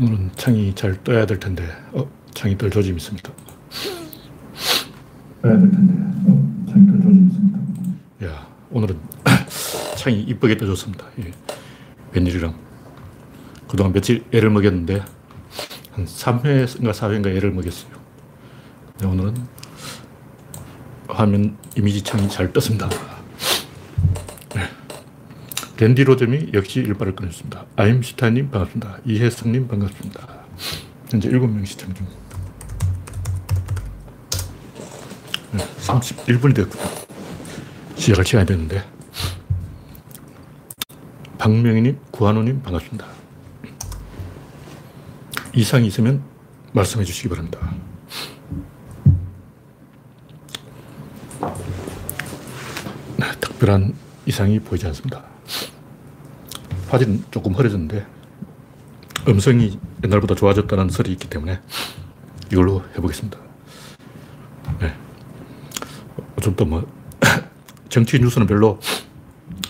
오늘은 창이 잘 떠야 될 텐데, 어, 창이 뜰 조짐이 있습니다. 떠야 될 텐데, 어, 창이 뜰 조짐이 있습니다. 야, 오늘은 창이 이쁘게 떠졌습니다. 예. 웬일이랑. 그동안 며칠 애를 먹였는데, 한 3회인가 4회인가 애를 먹였어요. 네, 오늘은 화면 이미지 창이 잘 떴습니다. 랜디 로점이 역시 일발을 끊었습니다. 아임슈타님 반갑습니다. 이혜성님 반갑습니다. 현재 7명 시청 중. 네, 31분이 됐군요. 시작할 시간이 됐는데. 박명희님, 구한호님 반갑습니다. 이상이 있으면 말씀해 주시기 바랍니다. 네, 특별한 이상이 보이지 않습니다. 화질은 조금 흐려졌는데 음성이 옛날보다 좋아졌다는 설이 있기 때문에 이걸로 해보겠습니다. 네. 좀더 뭐, 정치 뉴스는 별로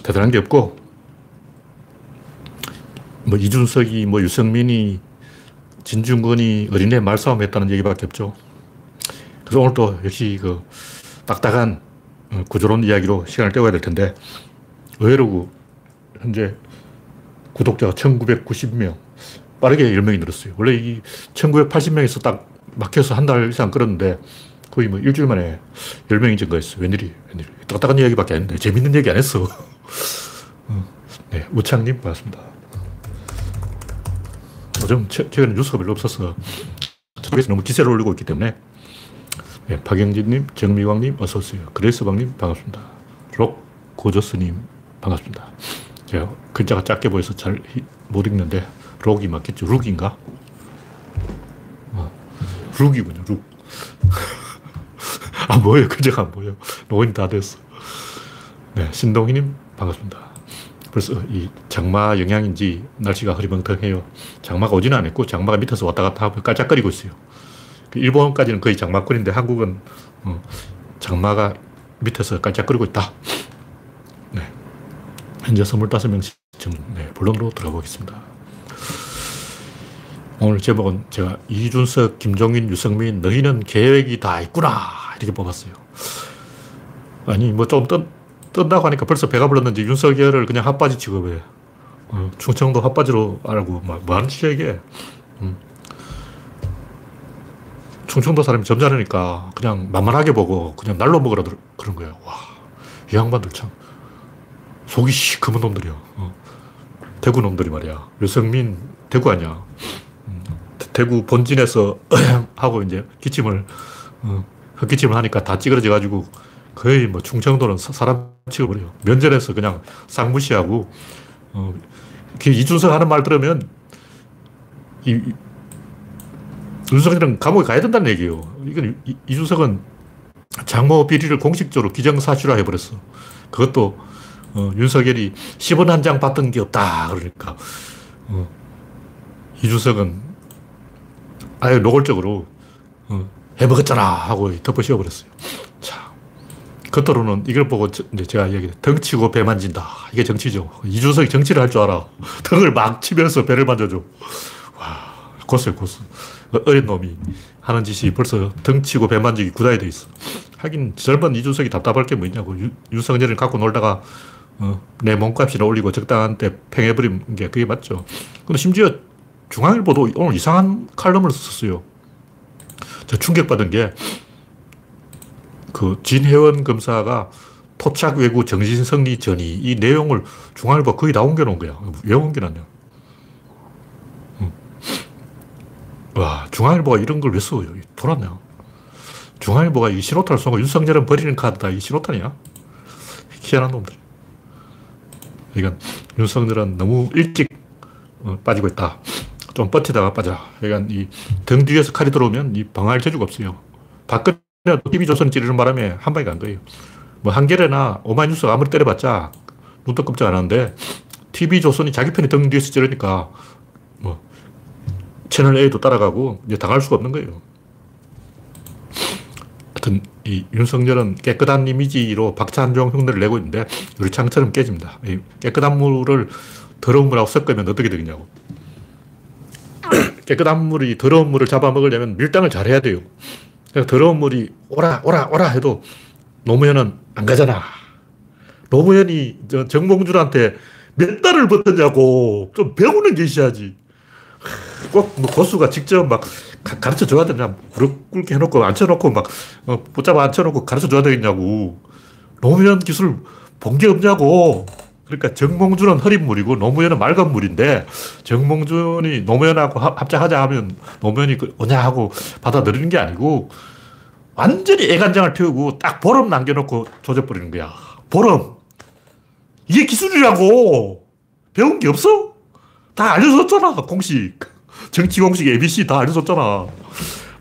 대단한 게 없고, 뭐, 이준석이, 뭐, 유승민이, 진중권이 어린애 말싸움 했다는 얘기밖에 없죠. 그래서 오늘 또 역시 그 딱딱한 어, 구조론 이야기로 시간을 때워야 될 텐데, 의외로 현재 구독자가 1990명. 빠르게 10명이 늘었어요. 원래 이 1980명에서 딱 막혀서 한 달 이상 끌었는데 거의 뭐 일주일 만에 10명이 증가했어요. 웬일이, 웬일. 딱딱한 이야기밖에 안 했는데 재밌는 얘기 안 했어. 어, 네, 우창님 반갑습니다. 요즘 최 근에 뉴스가 별로 없어서 저쪽에서 너무 기세를 올리고 있기 때문에 네, 박영진님, 정미광님 어서오세요. 그레이스방님 반갑습니다. 록 고저스님 반갑습니다. 제가 글자가 작게 보여서 잘 못 읽는데 록이 맞겠죠? 룩인가? 어, 룩이군요, 룩. 아, 뭐예요? 글자가 안 보여. 노인 다 됐어. 네, 신동희님, 반갑습니다. 벌써 이 장마 영향인지 날씨가 흐리멍텅해요. 장마가 오지는 않았고, 장마가 밑에서 왔다 갔다 하고 깔짝거리고 있어요. 그 일본까지는 거의 장마권인데 한국은 어, 장마가 밑에서 깔짝거리고 있다. 네. 현재 25명 시청, 네, 본론으로 들어가 보겠습니다. 오늘 제목은 제가 이준석, 김종인, 유승민, 너희는 계획이 다 있구나. 이렇게 뽑았어요. 아니, 뭐좀 뜬, 뜬다고 하니까 벌써 배가 불렀는지 윤석열을 그냥 핫바지 취급해. 어, 충청도 핫바지로 알고, 막, 뭐 하는 짓이야, 이게. 음. 충청도 사람이 점잖으니까 그냥 만만하게 보고 그냥 날로 먹으라 그런 거예요. 와, 이 양반들 참. 속이 시커먼 놈들이야. 어. 대구 놈들이 말이야. 유성민, 대구 아니야. 음. 대구 본진에서 하고 이제 기침을, 어, 헛기침을 하니까 다 찌그러져 가지고 거의 뭐 충청도는 사람 해요. 면전에서 그냥 쌍무시하고, 어, 이준석 하는 말 들으면 이, 윤석열은 감옥에 가야 된다는 얘기예요. 이건 이준석은 장모 비리를 공식적으로 기정사실화 해버렸어. 그것도 어, 윤석열이 10원 한 장 받던 게 없다. 그러니까 어, 이준석은 아예 노골적으로 어, 해먹었잖아 하고 덮어 씌워버렸어요. 자, 겉으로는 이걸 보고 저, 제가 얘기 덩치고 배 만진다. 이게 정치죠. 이준석이 정치를 할 줄 알아. 덩을 막 치면서 배를 만져줘. 와, 고스요, 고스. 어린 놈이 하는 짓이 벌써 덩치고 배 만지기 구다에 돼 있어. 하긴 젊은 이준석이 답답할 게 뭐냐고. 유, 윤석열을 갖고 놀다가 어, 내 몸값이나 올리고 적당한 때 팽해버린 게 그게 맞죠. 근데 심지어 중앙일보도 오늘 이상한 칼럼을 썼어요. 저 충격받은 게, 그, 진혜원 검사가 토착 외구 정신성리 전이 이 내용을 중앙일보 거의 다 옮겨놓은 거야. 왜 옮겨놨냐. 와, 중앙일보가 이런 걸 왜 써요? 돌았네요. 중앙일보가 이 신호탄을 쏜거 윤석열은 버리는 카드다. 이 신호탄이야? 희한한 놈들. 그러니까 윤석열은 너무 일찍 어, 빠지고 있다. 좀 버티다가 빠져. 그러니까 이 등 뒤에서 칼이 들어오면 이 방어할 재주가 없어요. 박근혜 TV조선 찌르는 바람에 한 방에 간 거예요. 뭐 한겨레나 오마이뉴스가 아무리 때려봤자 눈도 깜짝 안 하는데 TV조선이 자기 편이 등 뒤에서 찌르니까 뭐 채널 A도 따라가고 이제 당할 수가 없는 거예요. 하여튼 이 윤석열은 깨끗한 이미지로 박찬종 흉내를 내고 있는데 유리창처럼 깨집니다. 깨끗한 물을 더러운 물하고 섞으면 어떻게 되겠냐고. 깨끗한 물이 더러운 물을 잡아먹으려면 밀당을 잘해야 돼요. 그러니까 더러운 물이 오라, 오라, 오라 해도 노무현은 안 가잖아. 노무현이 정몽준한테 몇 달을 버텼냐고 좀 배우는 게 있어야지. 꼭 뭐 고수가 직접 막 가르쳐 줘야 되냐. 무릎 꿇게 해놓고 앉혀놓고 막 어, 붙잡아 앉혀놓고 가르쳐 줘야 되겠냐고. 노무현 기술 본 게 없냐고. 그러니까 정몽준은 흐린 물이고 노무현은 맑은 물인데 정몽준이 노무현하고 합작하자 하면 노무현이 그 오냐 하고 받아들이는 게 아니고 완전히 애간장을 태우고 딱 보름 남겨놓고 조져버리는 거야. 보름. 이게 기술이라고. 배운 게 없어? 다 알려줬잖아, 공식. 정치 공식 ABC 다 알려줬잖아.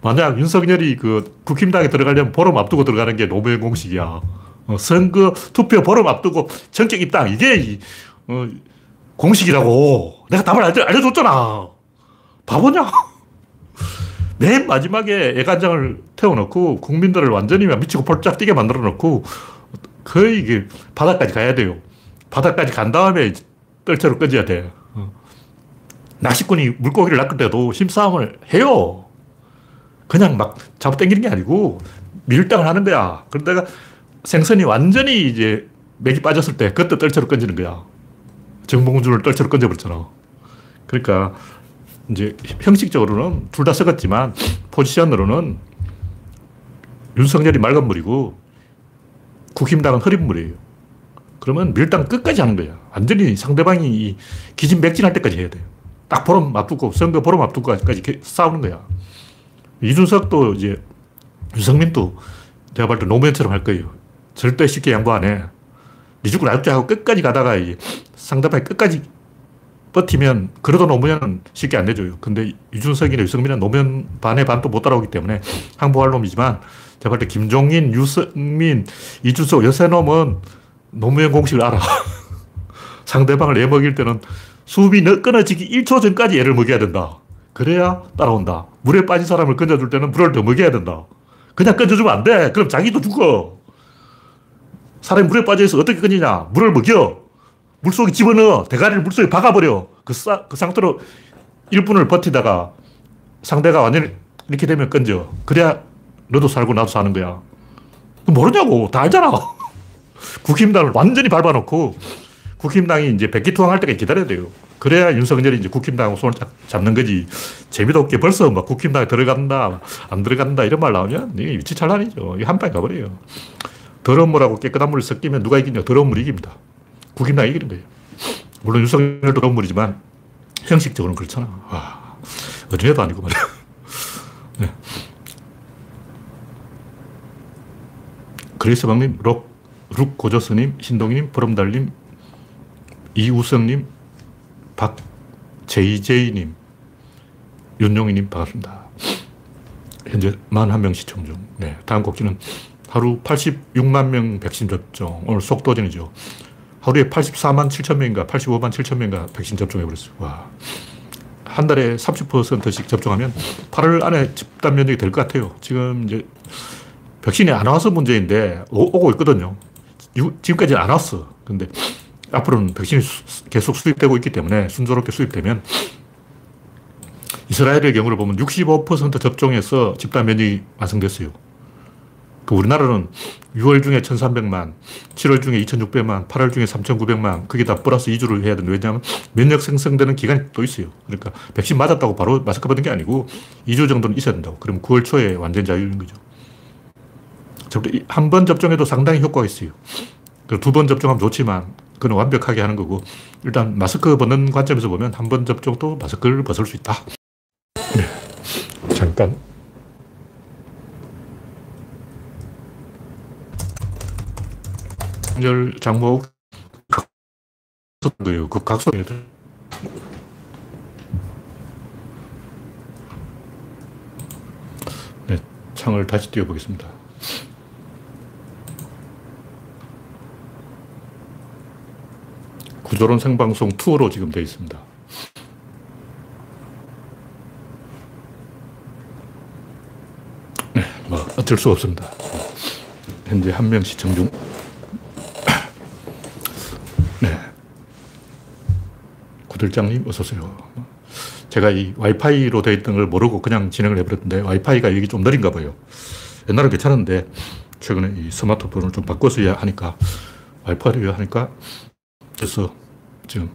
만약 윤석열이 그 국힘당에 들어가려면 보름 앞두고 들어가는 게 노무현 공식이야. 어, 선거 투표 보름 앞두고 전격 입당. 이게, 어, 공식이라고. 내가 답을 알려, 알려 줬잖아. 바보냐? 맨 마지막에 애간장을 태워놓고 국민들을 완전히 미치고 폴짝 뛰게 만들어 놓고 거의 이게 바닥까지 가야 돼요. 바닥까지 간 다음에 떨쳐로 꺼져야 돼. 어. 낚시꾼이 물고기를 낚을 때도 힘싸움을 해요. 그냥 막 잡아 당기는 게 아니고 밀당을 하는 거야. 그러다가 생선이 완전히 이제 맥이 빠졌을 때 그때 떨쳐로 건지는 거야. 정봉준을 떨쳐로 건져버렸잖아. 그러니까 이제 형식적으로는 둘 다 썩었지만 포지션으로는 윤석열이 맑은 물이고 국힘당은 흐린 물이에요. 그러면 밀당 끝까지 하는 거야. 완전히 상대방이 기진맥진할 때까지 해야 돼요. 딱 보름 앞두고, 선거 보름 앞두고까지 싸우는 거야. 이준석도 이제, 유성민도 내가 볼때 노무현처럼 할 거예요. 절대 쉽게 양보 안 해. 니 죽고 나 죽자 하고 끝까지 가다가 상대방이 끝까지 버티면 그래도 노무현은 쉽게 안 내줘요. 근데 이준석이나 유승민은 노무현 반의 반도 못 따라오기 때문에 항복할 놈이지만 제가 볼 때 김종인, 유승민, 이준석 요새 놈은 노무현 공식을 알아. 상대방을 애 먹일 때는 수비 끊어지기 1초 전까지 애를 먹여야 된다. 그래야 따라온다. 물에 빠진 사람을 건져줄 때는 물을 더 먹여야 된다. 그냥 건져주면 안 돼. 그럼 자기도 죽어. 사람이 물에 빠져있어 어떻게 건지냐? 물을 먹여. 물속에 집어넣어. 대가리를 물속에 박아버려. 그, 싸, 그 상태로 1분을 버티다가 상대가 완전히 이렇게 되면 건져. 그래야 너도 살고 나도 사는 거야. 모르냐고. 다 알잖아. 국힘당을 완전히 밟아놓고 국힘당이 이제 백기투항 할 때까지 기다려야 돼요. 그래야 윤석열이 이제 국힘당하고 손을 잡는 거지. 재미도 없게 벌써 막 국힘당에 들어간다, 안 들어간다 이런 말 나오면 이게 위치 찬란이죠. 이한 방에 가버려요. 더러운 물하고 깨끗한 물이 섞이면 누가 이기냐? 더러운 물이 이깁니다. 국힘당이 이기는 거예요. 물론 윤석열도 더러운 물이지만 형식적으로는 그렇잖아. 와, 어린애도 아니고 말이야. 네. 그레이스 박님, 록, 룩 고조스님, 신동님, 보름달님, 이우성님, 박제이제이님, 윤용희님 반갑습니다. 현재 41명 시청 중. 네, 다음 꼭지는 하루 86만 명 백신 접종. 오늘 속도전이죠. 하루에 84만 7천 명인가 85만 7천 명인가 백신 접종해버렸어요. 와. 한 달에 30%씩 접종하면 8월 안에 집단 면역이 될 것 같아요. 지금 이제 백신이 안 와서 문제인데 오, 고 있거든요. 지금까지 안 왔어. 근데 앞으로는 백신이 수, 계속 수입되고 있기 때문에 순조롭게 수입되면 이스라엘의 경우를 보면 65% 접종해서 집단 면역이 완성됐어요. 그 우리나라는 6월 중에 1,300만, 7월 중에 2,600만, 8월 중에 3,900만, 그게 다 플러스 2주를 해야 되는데, 왜냐하면 면역 생성되는 기간이 또 있어요. 그러니까 백신 맞았다고 바로 마스크 받는 게 아니고 2주 정도는 있어야 된다고. 그러면 9월 초에 완전 자유인 거죠. 한 번 접종해도 상당히 효과가 있어요. 두 번 접종하면 좋지만, 그건 완벽하게 하는 거고, 일단 마스크 벗는 관점에서 보면 한 번 접종도 마스크를 벗을 수 있다. 네. 잠깐 열 장목 거예요. 그 각성이 네, 창을 다시 띄워보겠습니다. 구조론 생방송 투어로 지금 되어 있습니다. 네, 뭐 어쩔 수 없습니다. 현재 한 명 시청 중. 네. 구들장님, 어서 오세요. 제가 이 와이파이로 되어 있던 걸 모르고 그냥 진행을 해버렸는데 와이파이가 여기 좀 느린가 봐요. 옛날엔 괜찮은데 최근에 이 스마트폰을 좀 바꿔서 하니까 와이파이를 하니까 그래서 지금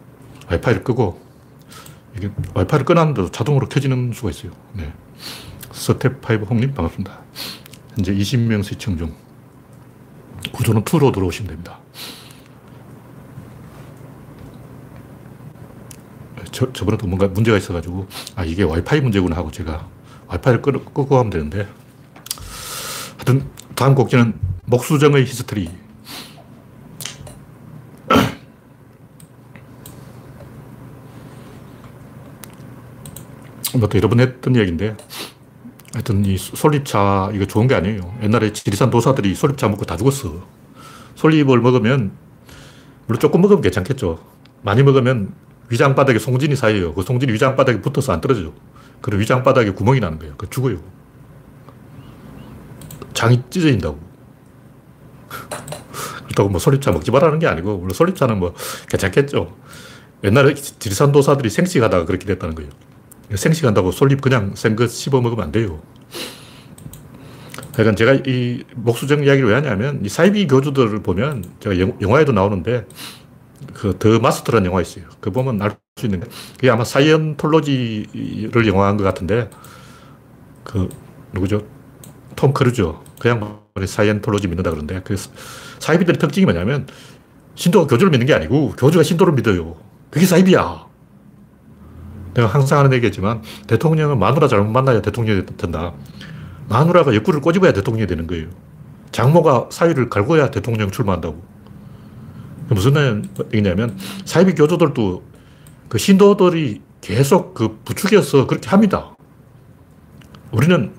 와이파이를 끄고 이게 와이파이를 꺼놨는데도 자동으로 켜지는 수가 있어요. 네. 스텝5 홍님 반갑습니다. 현재 20명 시청 중. 구조는 2로 들어오시면 됩니다. 저, 저번에도 뭔가 문제가 있어가지고, 아, 이게 와이파이 문제구나 하고 제가 와이파이를 끄, 끄고 하면 되는데, 하여튼, 다음 꼭지는 목수정의 히스토리. 뭐또 여러 번 했던 얘기인데, 하여튼 이 솔잎차, 이거 좋은 게 아니에요. 옛날에 지리산 도사들이 솔잎차 먹고 다 죽었어. 솔잎을 먹으면, 물론 조금 먹으면 괜찮겠죠. 많이 먹으면 위장 바닥에 송진이 쌓여요. 그 송진이 위장 바닥에 붙어서 안 떨어져요. 그럼 위장 바닥에 구멍이 나는 거예요. 그 죽어요. 장이 찢어진다고. 그렇다고 뭐 솔잎차 먹지 말라는 게 아니고, 물론 솔잎차는 뭐 괜찮겠죠. 옛날에 지리산 도사들이 생식하다가 그렇게 됐다는 거예요. 생식한다고 솔잎 그냥 생거 씹어 먹으면 안 돼요. 그러니까 제가 이 목수정 이야기를 왜 하냐면, 이 사이비 교주들을 보면, 제가 영화에도 나오는데, 그, 더 마스터라는 영화 있어요. 그 보면 알 수 있는 게, 그게 아마 사이언톨로지를 영화한 것 같은데, 그, 누구죠? 톰 크루죠. 그 양반이 사이언톨로지 믿는다 그러는데, 그 사이비들의 특징이 뭐냐면, 신도가 교주를 믿는 게 아니고, 교주가 신도를 믿어요. 그게 사이비야. 내가 항상 하는 얘기지만, 대통령은 마누라 잘못 만나야 대통령이 된다. 마누라가 옆구리를 꼬집어야 대통령이 되는 거예요. 장모가 사위를 갈고야 대통령 출마한다고. 무슨 얘기냐면 사이비 교조들도 그 신도들이 계속 그 부추겨서 그렇게 합니다. 우리는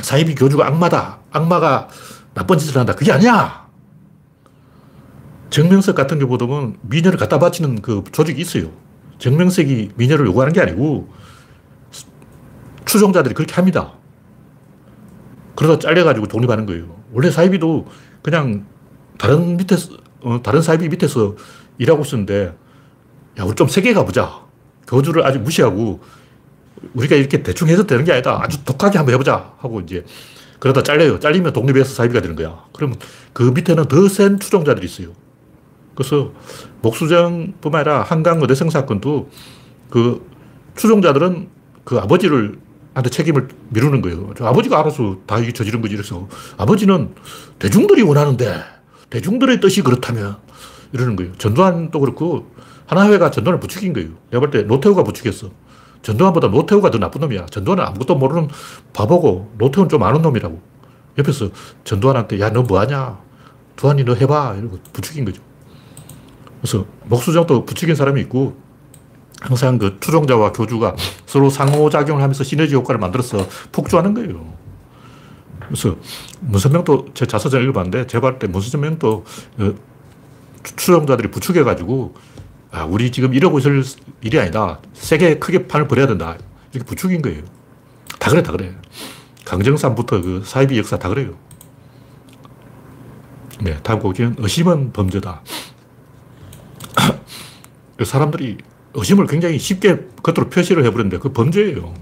사이비 교주가 악마다. 악마가 나쁜 짓을 한다. 그게 아니야. 정명석 같은 경우 보면 미녀를 갖다 바치는 그 조직이 있어요. 정명석이 미녀를 요구하는 게 아니고 추종자들이 그렇게 합니다. 그러다 잘려가지고 독립하는 거예요. 원래 사이비도 그냥 다른 밑에서 어, 다른 사이비 밑에서 일하고 있었는데, 야, 우리 좀 세게 가보자. 교주를 아주 무시하고, 우리가 이렇게 대충 해서 되는 게 아니다. 아주 독하게 한번 해보자. 하고 이제, 그러다 잘려요. 잘리면 독립해서 사이비가 되는 거야. 그러면 그 밑에는 더 센 추종자들이 있어요. 그래서 목수정뿐만 아니라 한강 의대생 사건도 그 추종자들은 그 아버지를 한테 책임을 미루는 거예요. 아버지가 알아서 다 저지른 거지. 그래서 아버지는 대중들이 원하는데 대중들의 뜻이 그렇다면 이러는 거예요. 전두환도 그렇고 하나회가 전두환을 부추긴 거예요. 내가 볼 때 노태우가 부추겼어. 전두환보다 노태우가 더 나쁜 놈이야. 전두환은 아무것도 모르는 바보고 노태우는 좀 아는 놈이라고. 옆에서 전두환한테 야 너 뭐하냐. 두환이 너 해봐. 이러고 부추긴 거죠. 그래서 목수정도 부추긴 사람이 있고 항상 그 추종자와 교주가 서로 상호작용을 하면서 시너지 효과를 만들어서 폭주하는 거예요. 그래서 문선명도 제 자서전 읽어봤는데 제가 볼때 문선명도 어, 추종자들이 부추겨가지고 아, 우리 지금 이러고 있을 일이 아니다. 세게 크게 판을 벌여야 된다. 이렇게 부추긴 거예요. 다 그래, 다 그래. 강정산부터 그 사이비 역사 다 그래요. 네, 다음 곡기는 의심은 범죄다. 사람들이 의심을 굉장히 쉽게 겉으로 표시를 해버렸는데 그 범죄예요.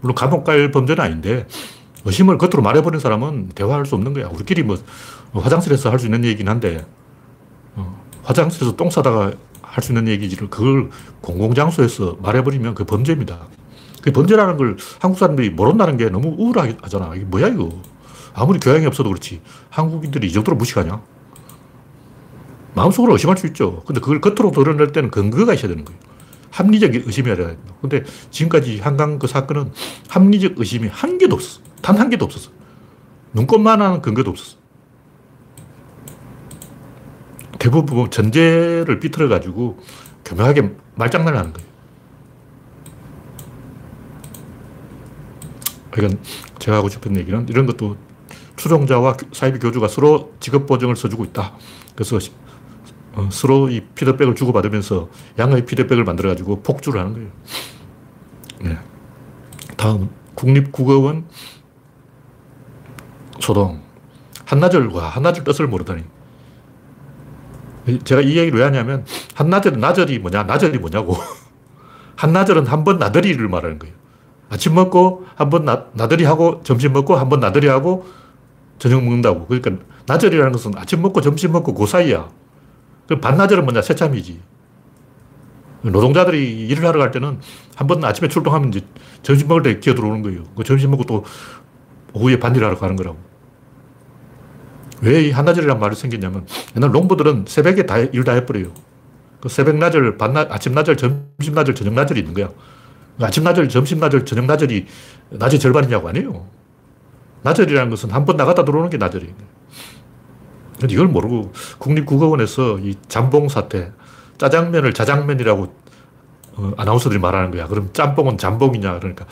물론 감옥 갈 범죄는 아닌데 의심을 겉으로 말해버린 사람은 대화할 수 없는 거야. 우리끼리 뭐 화장실에서 할 수 있는 얘기긴 한데 어, 화장실에서 똥 싸다가 할 수 있는 얘기를 그걸 공공장소에서 말해버리면 그 범죄입니다. 그 범죄라는 걸 한국 사람들이 모른다는 게 너무 우울하잖아. 이게 뭐야 이거. 아무리 교양이 없어도 그렇지. 한국인들이 이 정도로 무식하냐? 마음속으로 의심할 수 있죠. 근데 그걸 겉으로 드러낼 때는 근거가 있어야 되는 거예요. 합리적 의심이어야 돼요. 근데 지금까지 한강 그 사건은 합리적 의심이 한 개도 없어. 단 한 개도 없었어. 눈꽃만한 근거도 없었어. 대부분 전제를 삐뚤어가지고 교묘하게 말장난을 하는 거예요. 이건 제가 하고 싶은 얘기는 이런 것도 추종자와 사이비 교주가 서로 직업 보정을 써주고 있다. 그래서 어, 서로 이 피드백을 주고받으면서 양의 피드백을 만들어가지고 폭주를 하는 거예요. 네. 다음, 국립국어원 소동. 한나절 과 한나절 뜻을 모르다니. 제가 이 얘기를 왜 하냐면, 한나절, 나절이 뭐냐, 나절이 뭐냐고. 한나절은 한 번 나들이를 말하는 거예요. 아침 먹고 한 번 나들이 하고 점심 먹고 한 번 나들이 하고 저녁 먹는다고. 그러니까 나절이라는 것은 아침 먹고 점심 먹고 그 사이야. 그럼 반나절은 뭐냐? 새참이지. 노동자들이 일을 하러 갈 때는 한 번 아침에 출동하면 이제 점심 먹을 때 기어 들어오는 거예요. 그 점심 먹고 또 오후에 반일 하러 가는 거라고. 왜 이 한나절이란 말이 생겼냐면 옛날 농부들은 새벽에 다 일 다 해버려요. 그 새벽 나절, 반나, 아침 나절, 점심 나절, 저녁 나절이 있는 거야. 그 아침 나절, 점심 나절, 저녁 나절이 낮의 절반이냐고 아니에요. 나절이라는 것은 한 번 나갔다 들어오는 게 나절이에요. 근데 이걸 모르고 국립국어원에서 이 잠봉 사태, 짜장면을 자장면이라고 어, 아나운서들이 말하는 거야. 그럼 짬뽕은 잠봉이냐. 그러니까,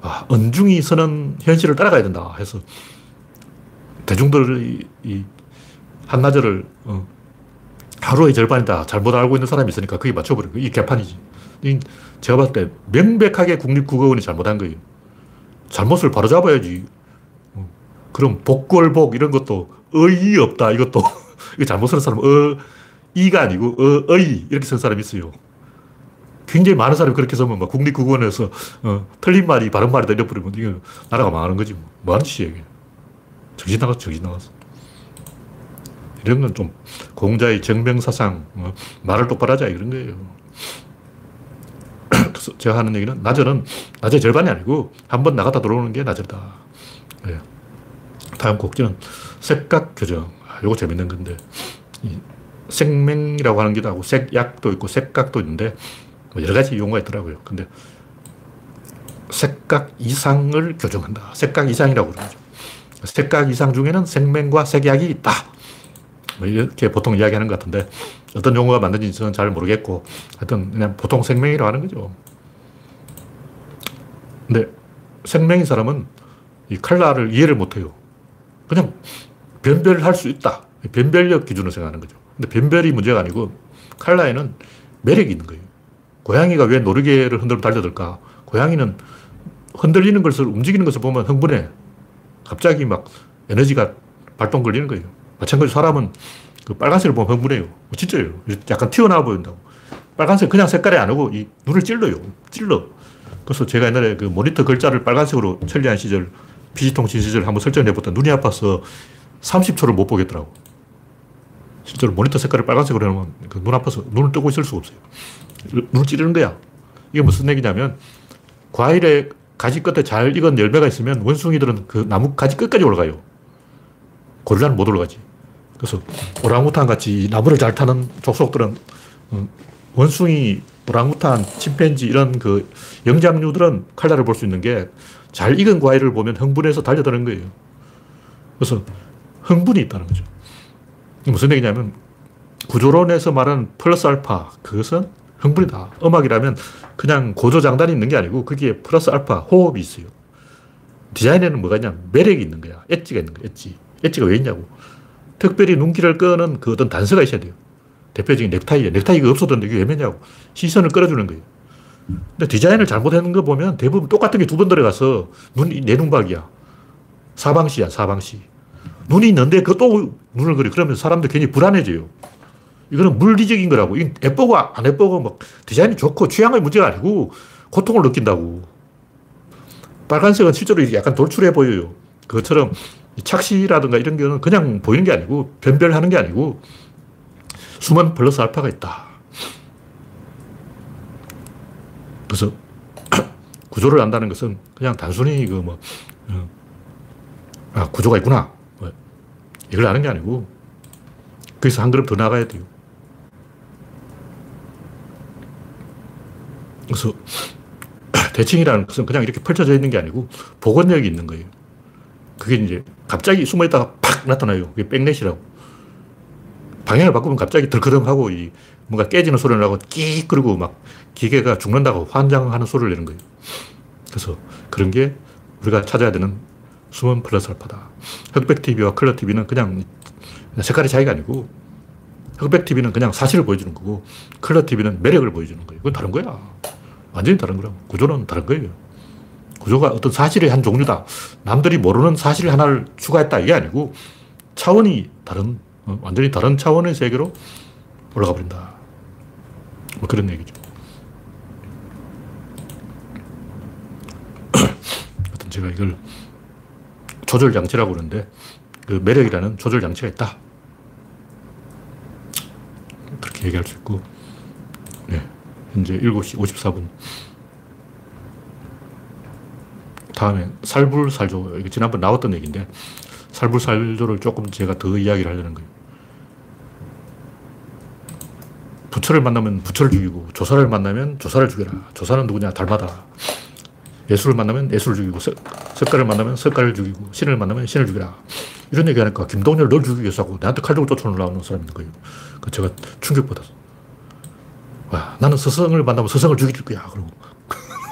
아, 언중이 서는 현실을 따라가야 된다 해서 대중들이 이 한나절을 어, 하루의 절반이다. 잘못 알고 있는 사람이 있으니까 그게 거예요. 이 개판이지. 제가 봤을 때 명백하게 국립국어원이 잘못한 거예요. 잘못을 바로잡아야지. 어, 그럼 복골복 이런 것도 의의 없다. 이것도 이거 잘못 쓰는 사람은 어, 이가 아니고 어, 의 이렇게 쓴 사람이 있어요. 굉장히 많은 사람이 그렇게 쓰면 막 국립국어원에서 어, 틀린 말이 바른 말이다 이래 버리면 이게 나라가 망하는 거지. 뭐, 뭐 하는 짓이야 이게. 정신 나갔어 정신 나갔어. 이런 건 좀 공자의 정명사상, 어, 말을 똑바로 하자 이런 거예요. 그래서 제가 하는 얘기는 낮에는 낮의 절반이 아니고 한 번 나갔다 들어오는 게 낮이다. 네. 다음 곡지는 색각 교정. 아, 요거 재밌는 건데. 생명이라고 하는 게 있고 색약도 있고 색각도 있는데 뭐 여러 가지 용어가 있더라고요. 근데 색각 이상을 교정한다. 색각 이상이라고 그러죠. 색각 이상 중에는 생명과 색약이 있다. 뭐 이렇게 보통 이야기하는 것 같은데 어떤 용어가 맞는지 저는 잘 모르겠고 하여튼 그냥 보통 생명이라고 하는 거죠. 근데 생명인 사람은 이 칼라를 이해를 못해요. 그냥 변별할 수 있다. 변별력 기준으로 생각하는 거죠. 근데 변별이 문제가 아니고 칼라에는 매력이 있는 거예요. 고양이가 왜 노르개를 흔들면 달려들까? 고양이는 흔들리는 것을, 움직이는 것을 보면 흥분해. 갑자기 막 에너지가 발동 걸리는 거예요. 마찬가지로 사람은 그 빨간색을 보면 흥분해요. 뭐 진짜예요. 약간 튀어나와 보인다고. 빨간색 그냥 색깔이 아니고 이 눈을 찔러요. 찔러. 그래서 제가 옛날에 그 모니터 글자를 빨간색으로 처리한 시절, PC통신 시절 한번 설정해 보다 눈이 아파서 30초를 못 보겠더라고. 실제로 모니터 색깔을 빨간색으로 해놓으면 그눈 아파서 눈을 뜨고 있을 수가 없어요. 눈을 찌르는 거야. 이게 무슨 얘기냐면 과일의 가지 끝에 잘 익은 열매가 있으면 원숭이들은 그 나무 가지 끝까지 올라가요. 고릴라는 못 올라가지. 그래서 오랑우탄 같이 나무를 잘 타는 족속들은 음, 원숭이, 오랑우탄, 침팬지 이런 그 영장류들은 칼날을 볼 수 있는 게 잘 익은 과일을 보면 흥분해서 달려드는 거예요. 그래서 흥분이 있다는 거죠. 무슨 얘기냐면 구조론에서 말하는 플러스 알파 그것은 흥분이다. 음악이라면 그냥 고조장단이 있는 게 아니고 거기에 플러스 알파 호흡이 있어요. 디자인에는 뭐가 있냐 매력이 있는 거야. 엣지가 있는 거야. 엣지. 엣지가 왜 있냐고. 특별히 눈길을 끄는 그 어떤 단서가 있어야 돼요. 대표적인 넥타이. 넥타이가 없어도 이게 왜 매냐고. 시선을 끌어주는 거예요. 근데 디자인을 잘못하는 거 보면 대부분 똑같은 게 두 번 들어가서 눈이 내눈박이야. 사방시야, 사방시. 눈이 있는데 그것도 눈을 그려. 그러면 사람들 괜히 불안해져요. 이거는 물리적인 거라고. 이 예쁘고 안 예쁘고 막 디자인이 좋고 취향의 문제가 아니고 고통을 느낀다고. 빨간색은 실제로 약간 돌출해 보여요. 그것처럼 착시라든가 이런 경우는 그냥 보이는 게 아니고 변별하는 게 아니고 숨은 플러스 알파가 있다. 그래서 구조를 안다는 것은 그냥 단순히 그 뭐, 어, 아, 구조가 있구나. 뭐 이걸 아는 게 아니고 거기서 한 걸음 더 나가야 돼요. 그래서 대칭이라는 것은 그냥 이렇게 펼쳐져 있는 게 아니고 복원력이 있는 거예요. 그게 이제 갑자기 숨어 있다가 팍 나타나요. 그게 백넷이라고. 방향을 바꾸면 갑자기 덜커덩하고 이 뭔가 깨지는 소리를 나고 끼 그러고 막 기계가 죽는다고 환장하는 소리를 내는 거예요. 그래서 그런 게 우리가 찾아야 되는 숨은 플러스 알파다. 흑백 TV와 컬러 TV는 그냥 색깔의 차이가 아니고 흑백 TV는 그냥 사실을 보여주는 거고 컬러 TV는 매력을 보여주는 거예요. 그건 다른 거야. 완전히 다른 거라고. 구조는 다른 거예요. 구조가 어떤 사실의 한 종류다. 남들이 모르는 사실 하나를 추가했다. 이게 아니고 차원이 다른, 어, 어, 완전히 다른 차원의 세계로 올라가 버린다. 뭐 그런 얘기죠. 하여튼 제가 이걸 조절 장치라고 그러는데 그 매력이라는 조절 장치가 있다. 그렇게 얘기할 수 있고 네, 현재 7시 54분 다음에 살불살조 이게 지난번 나왔던 얘기인데 살불살조를 조금 제가 더 이야기를 하려는 거예요. 부처를 만나면 부처를 죽이고, 조사를 만나면 조사를 죽여라. 조사는 누구냐? 달마다. 예수를 만나면 예수를 죽이고, 석, 석가를 만나면 석가를 죽이고, 신을 만나면 신을 죽이라. 이런 얘기 하니까 김동렬 널 죽이기 위해서 하고 나한테 칼 들고 쫓아오는 사람인 거예요. 그 제가 충격받았어. 와, 나는 스승을 만나면 스승을 죽일 거야. 그러고.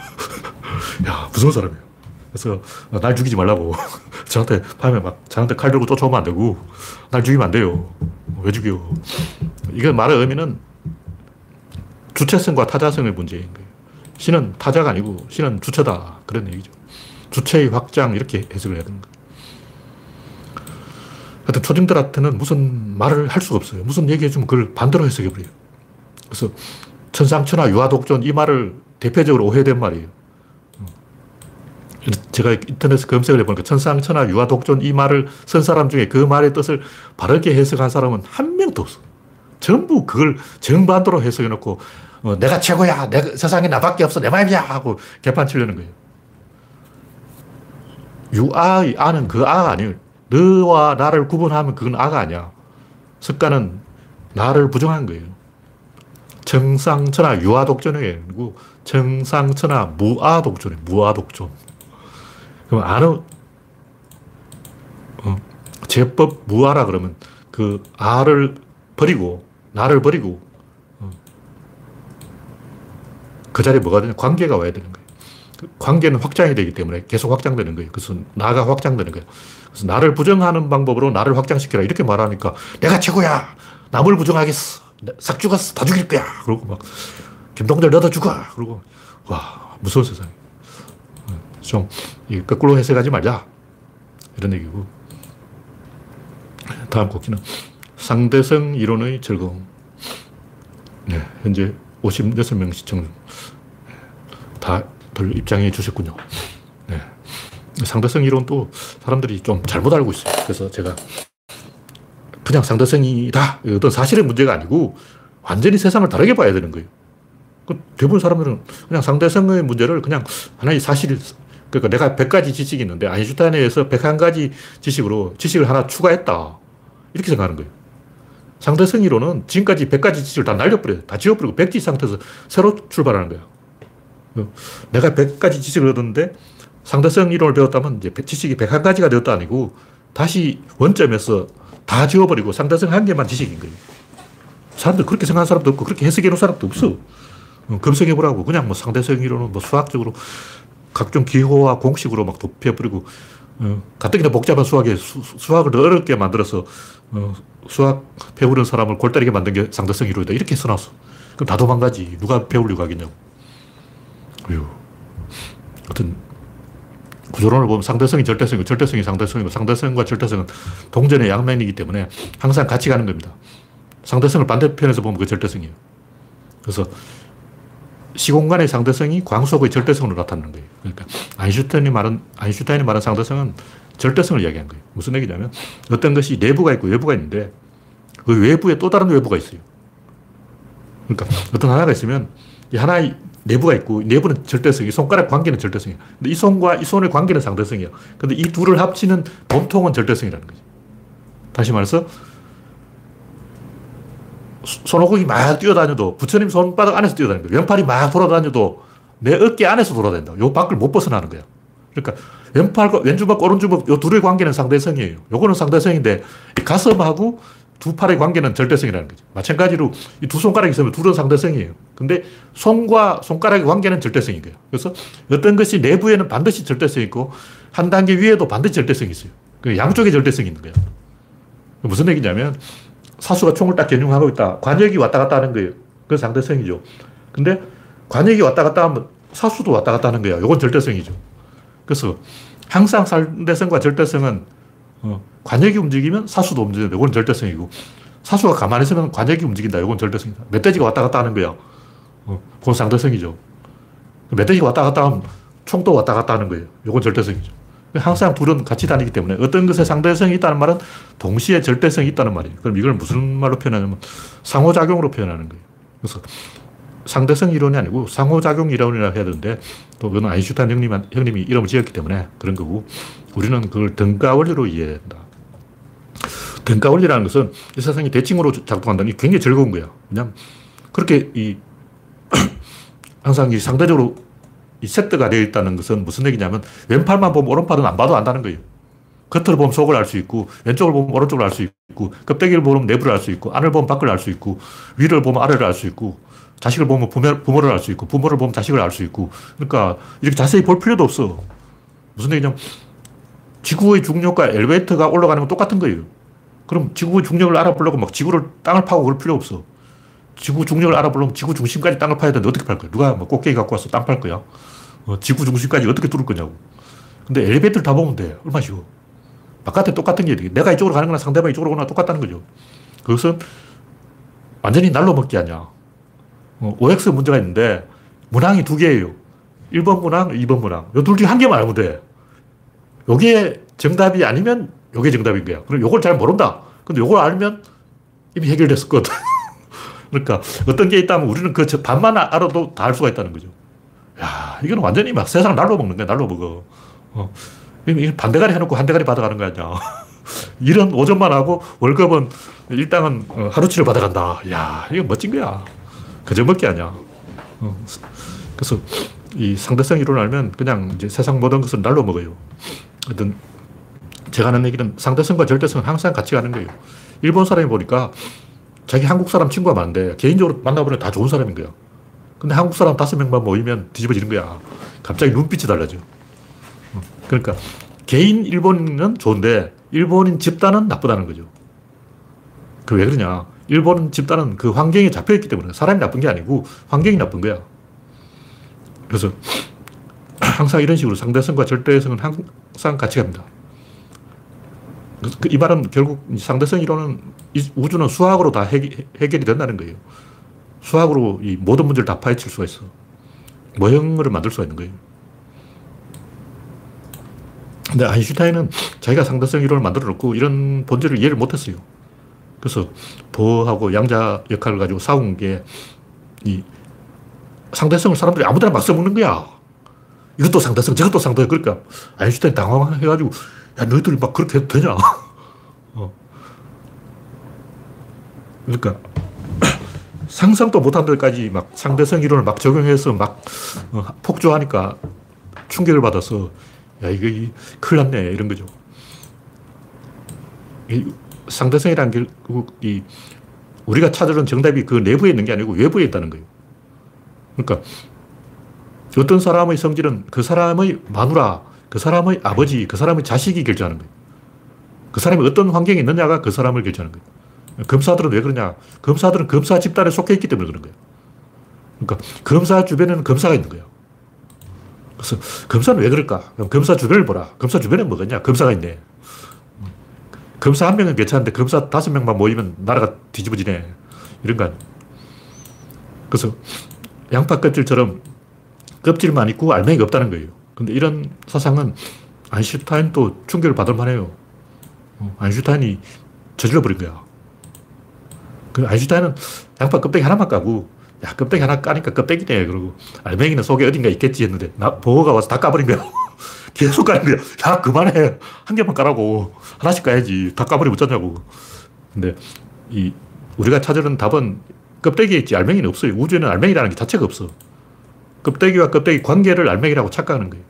야, 무서운 사람이에요. 그래서 날 죽이지 말라고. 저한테 밤에 막 저한테 칼 들고 쫓아오면 안 되고 날 죽이면 안 돼요. 왜 죽여? 이건 말의 의미는 주체성과 타자성의 문제인 거예요. 신은 타자가 아니고 신은 주체다. 그런 얘기죠. 주체의 확장 이렇게 해석을 해야 되는 거예요. 하여튼 초딩들한테는 무슨 말을 할 수가 없어요. 무슨 얘기해주면 그걸 반대로 해석해버려요. 그래서 천상천하 유아독존 이 말을 대표적으로 오해된 말이에요. 제가 인터넷에 검색을 해보니까 천상천하 유아독존 이 말을 쓴 사람 중에 그 말의 뜻을 바르게 해석한 사람은 한 명도 없어. 전부 그걸 정반대로 해석해놓고 어, 내가 최고야. 내 세상에 나밖에 없어. 내 마음이야. 하고 개판 치려는 거예요. 유아의 아는 그 아가 아니에요. 너와 나를 구분하면 그건 아가 아니야. 습관은 나를 부정한 거예요. 정상천하 유아독존이 아니고 정상천하 무아독존이에요. 무아독존. 그럼 아는 어, 제법 무아라 그러면 그 아를 버리고 나를 버리고 어, 그 자리에 뭐가 되냐 관계가 와야 되는 거예요. 그 관계는 확장이 되기 때문에 계속 확장되는 거예요. 그래서 나가 확장되는 거예요. 그래서 나를 부정하는 방법으로 나를 확장시켜라. 이렇게 말하니까 내가 최고야. 남을 부정하겠어. 싹 죽었어. 다 죽일 거야. 그러고 막 김동철 너도 죽어. 그러고 와 무서운 세상. 좀 거꾸로 해석하지 말자. 이런 얘기고. 다음 곡기는 상대성 이론의 즐거움. 네, 현재 56명 시청 중. 다들 입장해 주셨군요. 네. 상대성 이론도 사람들이 좀 잘못 알고 있어요. 그래서 제가 그냥 상대성이다. 어떤 사실의 문제가 아니고 완전히 세상을 다르게 봐야 되는 거예요. 그 대부분 사람들은 그냥 상대성의 문제를 그냥 하나의 사실, 그러니까 내가 100가지 지식이 있는데 아인슈타인에 의해서 101가지 지식으로 지식을 하나 추가했다. 이렇게 생각하는 거예요. 상대성 이론은 지금까지 100가지 지식을 다 날려버려요. 다 지워버리고 백지 상태에서 새로 출발하는 거예요. 내가 100가지 지식을 얻었는데 상대성 이론을 배웠다면 이제 지식이 101가지가 되었다 아니고 다시 원점에서 다 지워버리고 상대성 한 개만 지식인 거예요. 사람들 그렇게 생각하는 사람도 없고 그렇게 해석해 놓은 사람도 없어. 어, 검색해보라고. 그냥 뭐 상대성 이론은 뭐 수학적으로 각종 기호와 공식으로 막 도피해 버리고 어, 가뜩이나 복잡한 수학에 수, 학을 더 어렵게 만들어서 어, 수학 배우는 사람을 골때리게 만든 게 상대성 이론이다. 이렇게 써놨어. 그럼 다 도망가지. 누가 배우려고 하겠냐고. 하여튼 구조론을 보면 상대성이 절대성이고 절대성이 상대성이고 상대성과 절대성은 동전의 양면이기 때문에 항상 같이 가는 겁니다. 상대성을 반대편에서 보면 그 절대성이에요. 그래서 시공간의 상대성이 광속의 절대성으로 나타나는 거예요. 그러니까 아인슈타인이 말한, 아인슈타인이 말한 상대성은 절대성을 이야기한 거예요. 무슨 얘기냐면 어떤 것이 내부가 있고 외부가 있는데 그 외부에 또 다른 외부가 있어요. 그러니까 어떤 하나가 있으면 이 하나의 내부가 있고 내부는 절대성이 손가락 관계는 절대성이야. 근데 이 손과 이 손의 관계는 상대성이야. 근데 이 둘을 합치는 몸통은 절대성이라는 거지. 다시 말해서 손오공이 막 뛰어다녀도 부처님 손바닥 안에서 뛰어다니는 거야. 왼팔이 막 돌아다녀도 내 어깨 안에서 돌아다닌다. 요 밖을 못 벗어나는 거야. 그러니까 왼팔과 왼주먹, 오른주먹 요 둘의 관계는 상대성이에요. 요거는 상대성인데 가슴하고 두 팔의 관계는 절대성이라는 거죠. 마찬가지로 이 두 손가락이 있으면 둘은 상대성이에요. 근데 손과 손가락의 관계는 절대성인 거예요. 그래서 어떤 것이 내부에는 반드시 절대성이 있고 한 단계 위에도 반드시 절대성이 있어요. 그 양쪽에 절대성이 있는 거예요. 무슨 얘기냐면 사수가 총을 딱 겨냥하고 있다. 관역이 왔다 갔다 하는 거예요. 그건 상대성이죠. 근데 관역이 왔다 갔다 하면 사수도 왔다 갔다 하는 거예요. 이건 절대성이죠. 그래서 항상 상대성과 절대성은 어, 관역이 움직이면 사수도 움직인다. 이건 절대성이고 사수가 가만히 있으면 관역이 움직인다. 이건 절대성이다. 멧돼지가 왔다 갔다 하는 거야. 어, 그건 상대성이죠. 멧돼지가 왔다 갔다 하면 총도 왔다 갔다 하는 거예요. 이건 절대성이죠. 항상 둘은 같이 다니기 때문에 어떤 것에 상대성이 있다는 말은 동시에 절대성이 있다는 말이에요. 그럼 이걸 무슨 말로 표현하냐면 상호작용으로 표현하는 거예요. 그래서 상대성 이론이 아니고 상호작용 이론이라고 해야 되는데 또 그건 아인슈타인 형님, 형님이 이름을 지었기 때문에 그런 거고 우리는 그걸 등가 원리로 이해한다. 등가 원리라는 것은 이 세상이 대칭으로 작동한다는 게 굉장히 즐거운 거야. 왜냐면 그렇게 이 항상 이 상대적으로 이 세트가 되어 있다는 것은 무슨 얘기냐면 왼팔만 보면 오른팔은 안 봐도 안다는 거예요. 겉을 보면 속을 알 수 있고 왼쪽을 보면 오른쪽을 알 수 있고 껍데기를 보면 내부를 알 수 있고 안을 보면 밖을 알 수 있고 위를 보면 아래를 알 수 있고 자식을 보면 부모, 부모를 알 수 있고 부모를 보면 자식을 알 수 있고 그러니까 이렇게 자세히 볼 필요도 없어. 무슨 얘기냐면 지구의 중력과 엘리베이터가 올라가는 건 똑같은 거예요. 그럼 지구의 중력을 알아보려고 막 지구를 땅을 파고 그럴 필요 없어. 지구 중력을 알아보려면 지구 중심까지 땅을 파야 되는데 어떻게 팔 거야? 누가 뭐 꼭대기 갖고 와서 땅 팔 거야? 어, 지구 중심까지 어떻게 뚫을 거냐고. 근데 엘리베이터를 다 보면 돼. 얼마 쉬워. 바깥에 똑같은 게 내가 이쪽으로 가는 거나 상대방이 이쪽으로 오나 똑같다는 거죠. 그것은 완전히 날로 먹기 아니야. 어, OX 문제가 있는데 문항이 두 개예요. 1번 문항, 2번 문항. 이둘 중에 한 개만 알면 돼. 요게 정답이 아니면 요게 정답인 거야. 그럼 요걸 잘 모른다. 근데 요걸 알면 이미 해결됐었거든. 그러니까 어떤 게 있다면 우리는 그 반만 알아도 다 알 수가 있다는 거죠. 야, 이건 완전히 막 세상 날로 먹는 거야, 날로 먹어. 어. 반 대가리 해놓고 한 대가리 받아가는 거 아니야. 일은 오전만 하고 월급은 일당은 어, 하루치를 받아간다. 야, 이거 멋진 거야. 그저 먹기 아니야. 어. 그래서 이 상대성 이론을 알면 그냥 이제 세상 모든 것을 날로 먹어요. 어떤 제가 하는 얘기는 상대성과 절대성은 항상 같이 가는 거예요. 일본 사람이 보니까 자기 한국 사람 친구가 많은데 개인적으로 만나보면 다 좋은 사람인 거야. 근데 한국 사람 다섯 명만 모이면 뒤집어지는 거야. 갑자기 눈빛이 달라져. 어, 그러니까 개인 일본인은 좋은데 일본인 집단은 나쁘다는 거죠. 그 왜 그러냐. 일본 집단은 그 환경에 잡혀 있기 때문에 사람이 나쁜 게 아니고 환경이 나쁜 거야. 그래서 항상 이런 식으로 상대성과 절대성은 항상 같이 갑니다. 그이 말은 결국 상대성 이론은 우주는 수학으로 다 해결, 이 된다는 거예요. 수학으로 이 모든 문제를 다 파헤칠 수가 있어. 모형을 만들 수가 있는 거예요. 근데 아인슈타인은 자기가 상대성 이론을 만들어 놓고 이런 본질을 이해를 못 했어요. 그래서 보하고 양자 역할을 가지고 싸운 게 이 상대성을 사람들이 아무데나 막 써먹는 거야. 이것도 상대성, 저것도 상대성. 그러니까 아인슈타인 당황해가지고 야, 너희들이 막 그렇게 해도 되냐? 어. 그러니까 상상도 못한 데까지 막 상대성 이론을 막 적용해서 막 어, 폭주하니까 충격을 받아서 야, 이거 큰일 났네. 이런 거죠. 이 상대성이라는 게 이, 우리가 찾으는 정답이 그 내부에 있는 게 아니고 외부에 있다는 거예요. 그러니까 어떤 사람의 성질은 그 사람의 마누라, 그 사람의 아버지, 그 사람의 자식이 결정하는 거예요. 그 사람이 어떤 환경에 있느냐가 그 사람을 결정하는 거예요. 검사들은 왜 그러냐? 검사들은 검사 집단에 속해 있기 때문에 그런 거예요. 그러니까 검사 주변에는 검사가 있는 거예요. 그래서 검사는 왜 그럴까? 검사 주변을 보라. 검사 주변에 뭐겠냐? 검사가 있네. 검사 한 명은 괜찮은데 검사 다섯 명만 모이면 나라가 뒤집어지네. 이런 거 아니에요. 그래서 양파 껍질처럼 껍질만 있고 알맹이가 없다는 거예요. 근데 이런 사상은 아인슈타인도 충격을 받을 만해요. 어, 아인슈타인이 저질러 버린 거야. 그 아인슈타인은 양파 껍데기 하나만 까고, 야, 껍데기 하나 까니까 껍데기네. 그러고, 알맹이는 속에 어딘가 있겠지 했는데, 나, 보호가 와서 다 까버린 거야. 계속 까는 거야. 야, 그만해. 한 개만 까라고. 하나씩 까야지. 다 까버리면 어쩌냐고. 근데, 이, 우리가 찾으는 답은 껍데기에 있지, 알맹이는 없어요. 우주에는 알맹이라는 게 자체가 없어. 껍데기와 껍데기 관계를 알맹이라고 착각하는 거예요.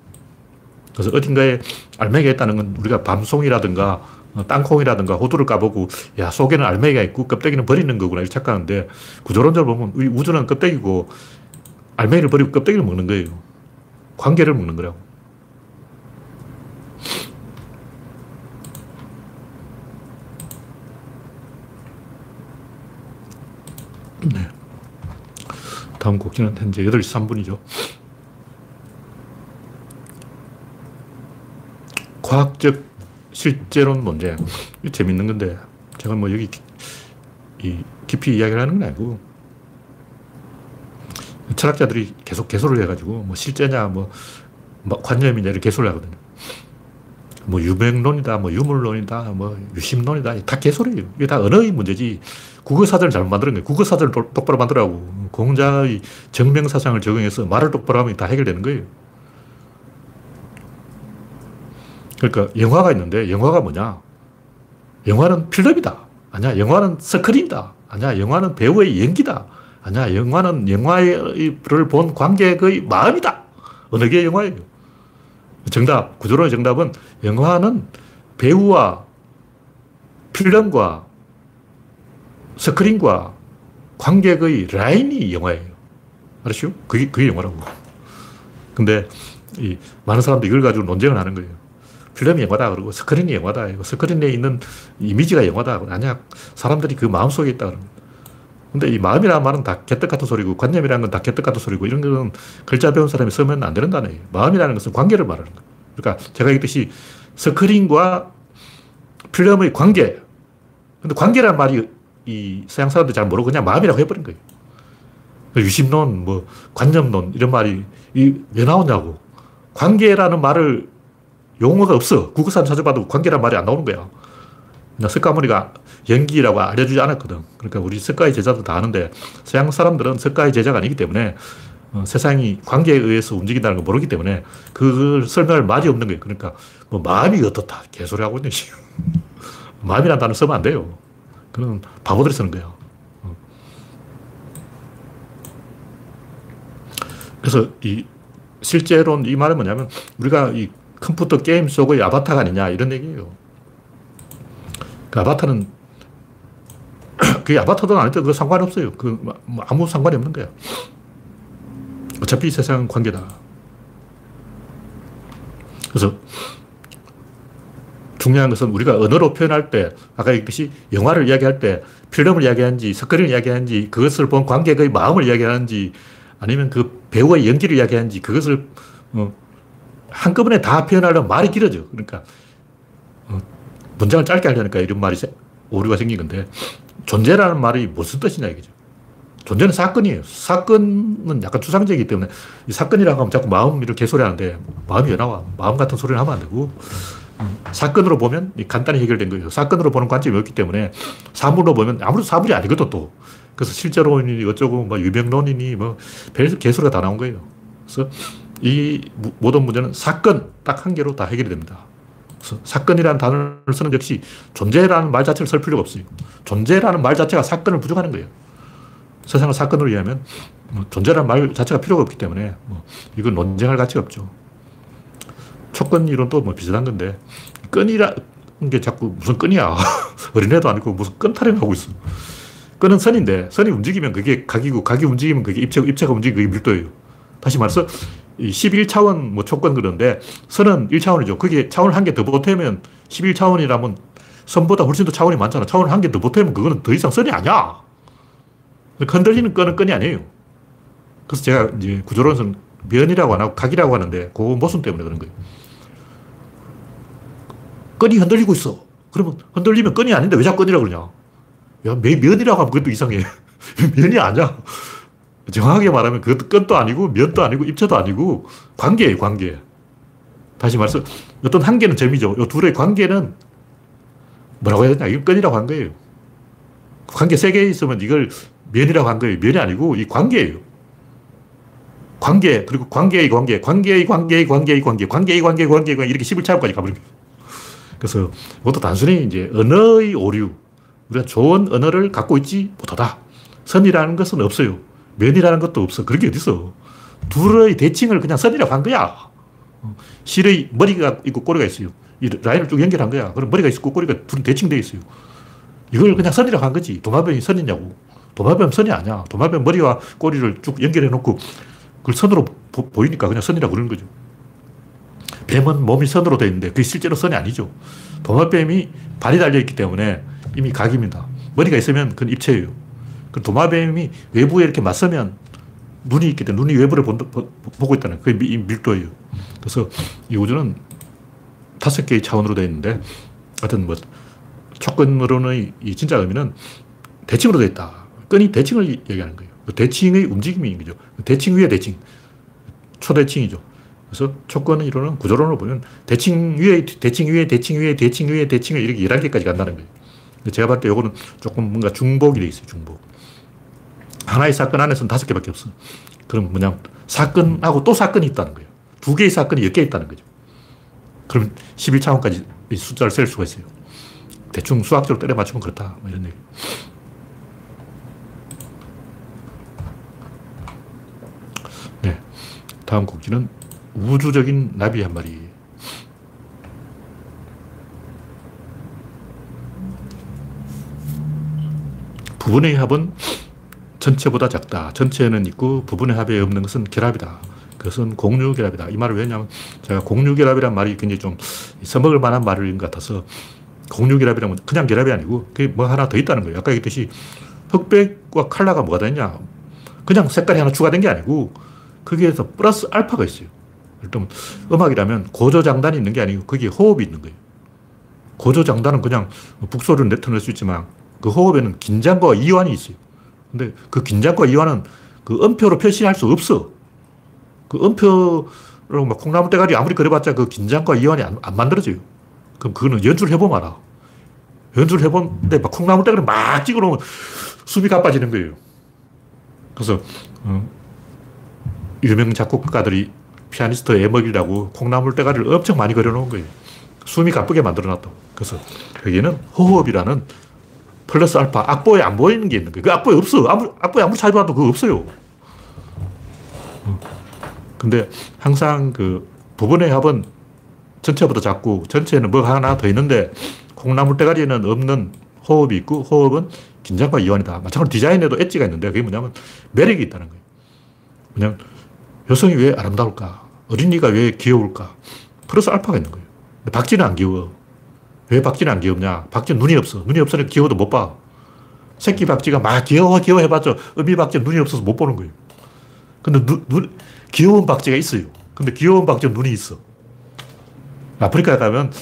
그래서 어딘가에 알맹이가 있다는 건 우리가 밤송이라든가 어, 땅콩이라든가 호두를 까보고 야 속에는 알맹이가 있고 껍데기는 버리는 거구나 이렇게 착각하는데 구조론적으로 보면 우주는 껍데기고 알맹이를 버리고 껍데기를 먹는 거예요. 관계를 먹는 거라고. 네. 다음 곡기는 현재 8시 3분이죠. 과학적 실제론 문제. 이 재밌는 건데, 제가 뭐 여기 이 깊이 이야기를 하는 건 아니고, 철학자들이 계속 개소를 해가지고, 뭐 실제냐, 뭐, 관념이냐 이렇게 개소를 하거든요. 뭐 유명론이다, 뭐 유물론이다, 뭐 유심론이다. 다 개소리예요. 이게 다 언어의 문제지. 국어사전을 잘못 만드는 거예요. 국어사전을 똑바로 만들라고. 공자의 정명사상을 적용해서 말을 똑바로 하면 다 해결되는 거예요. 그러니까 영화가 있는데 영화가 뭐냐? 영화는 필름이다. 아니야. 영화는 스크린이다. 아니야. 영화는 배우의 연기다. 아니야. 영화는 영화를 본 관객의 마음이다. 어느 게 영화예요? 정답, 구조론의 정답은 영화는 배우와 필름과 스크린과 관객의 라인이 영화예요. 알았죠? 그게, 그게 영화라고. 근데 이 많은 사람들이 이걸 가지고 논쟁을 하는 거예요. 필름이 영화다 그러고 스크린이 영화다. 스크린에 있는 이미지가 영화다. 아니야. 사람들이 그 마음속에 있다 그러는 근데 이 마음이라는 말은 다 개떡 같은 소리고 관념이라는 건 다 개떡 같은 소리고 이런 거는 글자 배운 사람이 쓰면 안 되는 단어예요. 마음이라는 것은 관계를 말하는 거예요. 그러니까 제가 얘기했듯이 스크린과 필름의 관계. 근데 관계란 말이 이 서양 사람들 잘 모르고 그냥 마음이라고 해버린 거예요. 유심론, 뭐, 관념론, 이런 말이 왜 나오냐고. 관계라는 말을 용어가 없어. 국어사전 찾아봐도 관계란 말이 안 나오는 거야. 석가모니가 연기라고 알려주지 않았거든. 그러니까 우리 석가의 제자도 다 아는데 서양 사람들은 석가의 제자가 아니기 때문에 어, 세상이 관계에 의해서 움직인다는 걸 모르기 때문에 그걸 설명할 말이 없는 거예요. 그러니까 뭐 마음이 어떻다. 개소리 하고 있는 시 마음이라는 단어 쓰면 안 돼요. 그건 바보들이 쓰는 거예요. 어. 그래서 이 실제로는 이 말은 뭐냐면 우리가 이 컴퓨터 게임 속의 아바타가 아니냐 이런 얘기예요. 그 아바타는 그게 아바타든 아니든 그 상관없어요. 그 뭐 아무 상관이 없는 거야. 어차피 세상은 관계다. 그래서 중요한 것은 우리가 언어로 표현할 때, 아까 얘기했듯이 영화를 이야기할 때 필름을 이야기하는지, 스크린을 이야기하는지, 그것을 본 관객의 마음을 이야기하는지, 아니면 그 배우의 연기를 이야기하는지, 그것을 어, 한꺼번에 다 표현하려면 말이 길어져. 그러니까 어, 문장을 짧게 하려니까 이런 말이 오류가 생긴 건데 존재라는 말이 무슨 뜻이냐 이거죠. 존재는 사건이에요. 사건은 약간 추상적이기 때문에 이 사건이라고 하면 자꾸 마음 이렇게 개소리 하는데 마음이 왜 나와? 마음 같은 소리를 하면 안 되고 음, 사건으로 보면 간단히 해결된 거예요. 사건으로 보는 관점이 없기 때문에 사물로 보면 아무래도 사물이 아니거든 또. 그래서 실제로니 어쩌고 뭐 유명론이니 뭐 별 개소리가 다 나온 거예요. 그래서 이 모든 문제는 사건 딱 한 개로 다 해결이 됩니다. 사건이라는 단어를 쓰는 역시 존재라는 말 자체를 쓸 필요가 없어요. 존재라는 말 자체가 사건을 부정하는 거예요. 세상을 사건으로 이해하면 뭐 존재라는 말 자체가 필요가 없기 때문에 뭐 이건 논쟁할 가치가 없죠. 촉건 이론도 뭐 비슷한 건데 끈이라는 게 자꾸 무슨 끈이야. 어린애도 아니고 무슨 끈 타령하고 있어. 끈은 선인데 선이 움직이면 그게 각이고 각이 움직이면 그게 입체고 입체가 움직이면 그게 밀도예요. 다시 말해서 11차원 뭐 초건 그런데 선은 1차원이죠. 그게 차원을 한 개 더 보태면 11차원이라면 선보다 훨씬 더 차원이 많잖아. 차원을 한 개 더 보태면 그거는 더 이상 선이 아니야. 흔들리는 건은 건이 아니에요. 그래서 제가 이제 구조론에서는 면이라고 안 하고 각이라고 하는데 그 모순 때문에 그런 거예요. 건이 흔들리고 있어. 그러면 흔들리면 건이 아닌데 왜 자꾸 건이라고 그러냐. 야, 면이라고 하면 그것도 이상해. 면이 아니야. 정확하게 말하면 그것도 끈도 아니고 면도 아니고 입체도 아니고 관계예요, 관계. 다시 말해서 어떤 한계는 점이죠. 이 둘의 관계는 뭐라고 해야 되냐. 이건 끈이라고 한 거예요. 관계 세 개 있으면 이걸 면이라고 한 거예요. 면이 아니고 이 관계예요. 관계, 그리고 관계의 관계, 관계의 관계의 관계의 관계, 관계의 관계, 관계의 관계, 이렇게 11차원까지 가버립니다. 그래서 이것도 단순히 이제 언어의 오류. 우리가 좋은 언어를 갖고 있지 못하다. 선이라는 것은 없어요. 면이라는 것도 없어. 그런 게 어딨어. 둘의 대칭을 그냥 선이라고 한 거야. 실의 머리가 있고 꼬리가 있어요. 이 라인을 쭉 연결한 거야. 그럼 머리가 있고 꼬리가 둘 대칭되어 있어요. 이걸 그냥 선이라고 한 거지. 도마뱀이 선이냐고. 도마뱀 선이 아니야. 도마뱀 머리와 꼬리를 쭉 연결해 놓고 그걸 선으로 보, 이니까 그냥 선이라고 그러는 거죠. 뱀은 몸이 선으로 되어 있는데 그게 실제로 선이 아니죠. 도마뱀이 발이 달려있기 때문에 이미 각입니다. 머리가 있으면 그건 입체예요. 그 도마뱀이 외부에 이렇게 맞서면 눈이 있기 때문에 눈이 외부를 본, 보고 있다는 그게 밀도예요. 그래서 이 우주는 다섯 개의 차원으로 되어 있는데 하여튼 뭐 촉근으로는 이 진짜 의미는 대칭으로 되어 있다. 끈이 대칭을 얘기하는 거예요. 그 대칭의 움직임인 거죠. 대칭 위에 대칭. 초대칭이죠. 그래서 조건의 이론은 구조론으로 보면 대칭 위에, 대칭 위에, 대칭 위에, 대칭 위에, 대칭 위에 이렇게 11개까지 간다는 거예요. 제가 봤을 때 이거는 조금 뭔가 중복이 돼 있어요, 중복. 하나의 사건 안에서는 다섯 개밖에 없어. 그럼 뭐냐 사건하고 또 사건이 있다는 거예요. 두 개의 사건이 몇개 있다는 거죠. 그럼 11차원까지 숫자를 셀 수가 있어요. 대충 수학적으로 때려 맞추면 그렇다. 뭐 이런 얘기. 네. 다음 곡지는 우주적인 나비 한 마리. 부분의 합은 전체보다 작다. 전체는 있고 부분의 합에 없는 것은 결합이다. 그것은 공유결합이다. 이 말을 왜냐하면 제가 공유결합이란 말이 굉장히 좀 써먹을 만한 말인 것 같아서 공유결합이라면 그냥 결합이 아니고 그게 뭐 하나 더 있다는 거예요. 아까 얘기했듯이 흑백과 칼라가 뭐가 되냐. 그냥 색깔이 하나 추가된 게 아니고 거기에서 플러스 알파가 있어요. 일단 음악이라면 고조장단이 있는 게 아니고 거기에 호흡이 있는 거예요. 고조장단은 그냥 북소리를 내터낼 수 있지만 그 호흡에는 긴장과 이완이 있어요. 근데 그 긴장과 이완은 그 음표로 표시할 수 없어. 그 음표로 막 콩나물 대가리 아무리 그려봤자 그 긴장과 이완이 안, 안 만들어져요. 그럼 그거는 연주를 해보면 알아. 연주를 해본데 막 콩나물 대가리 막 찍어 놓으면 숨이 가빠지는 거예요. 그래서, 어, 유명 작곡가들이 피아니스트 애먹이라고 콩나물 대가리를 엄청 많이 그려놓은 거예요. 숨이 가쁘게 만들어 놨다. 그래서 여기는 호흡이라는 플러스 알파, 악보에 안 보이는 게 있는 거예요. 그 악보에 없어. 아무, 악보에 아무리 찾아봐도 그거 없어요. 근데 항상 그 부분의 합은 전체보다 작고 전체에는 뭐 하나 더 있는데 콩나물 대가리에는 없는 호흡이 있고 호흡은 긴장과 이완이다. 마찬가지로 디자인에도 엣지가 있는데 그게 뭐냐면 매력이 있다는 거예요. 그냥 여성이 왜 아름다울까? 어린이가 왜 귀여울까? 플러스 알파가 있는 거예요. 박쥐는 안 귀여워. 왜 박쥐는 안 귀엽냐? 박쥐는 눈이 없어. 눈이 없으니 귀여워도 못 봐. 새끼 박쥐가 막 귀여워, 귀여워 해봤자 어미 박쥐는 눈이 없어서 못 보는 거예요. 근데 눈, 눈, 귀여운 박쥐가 있어요. 근데 귀여운 박쥐는 눈이 있어. 아프리카에 가면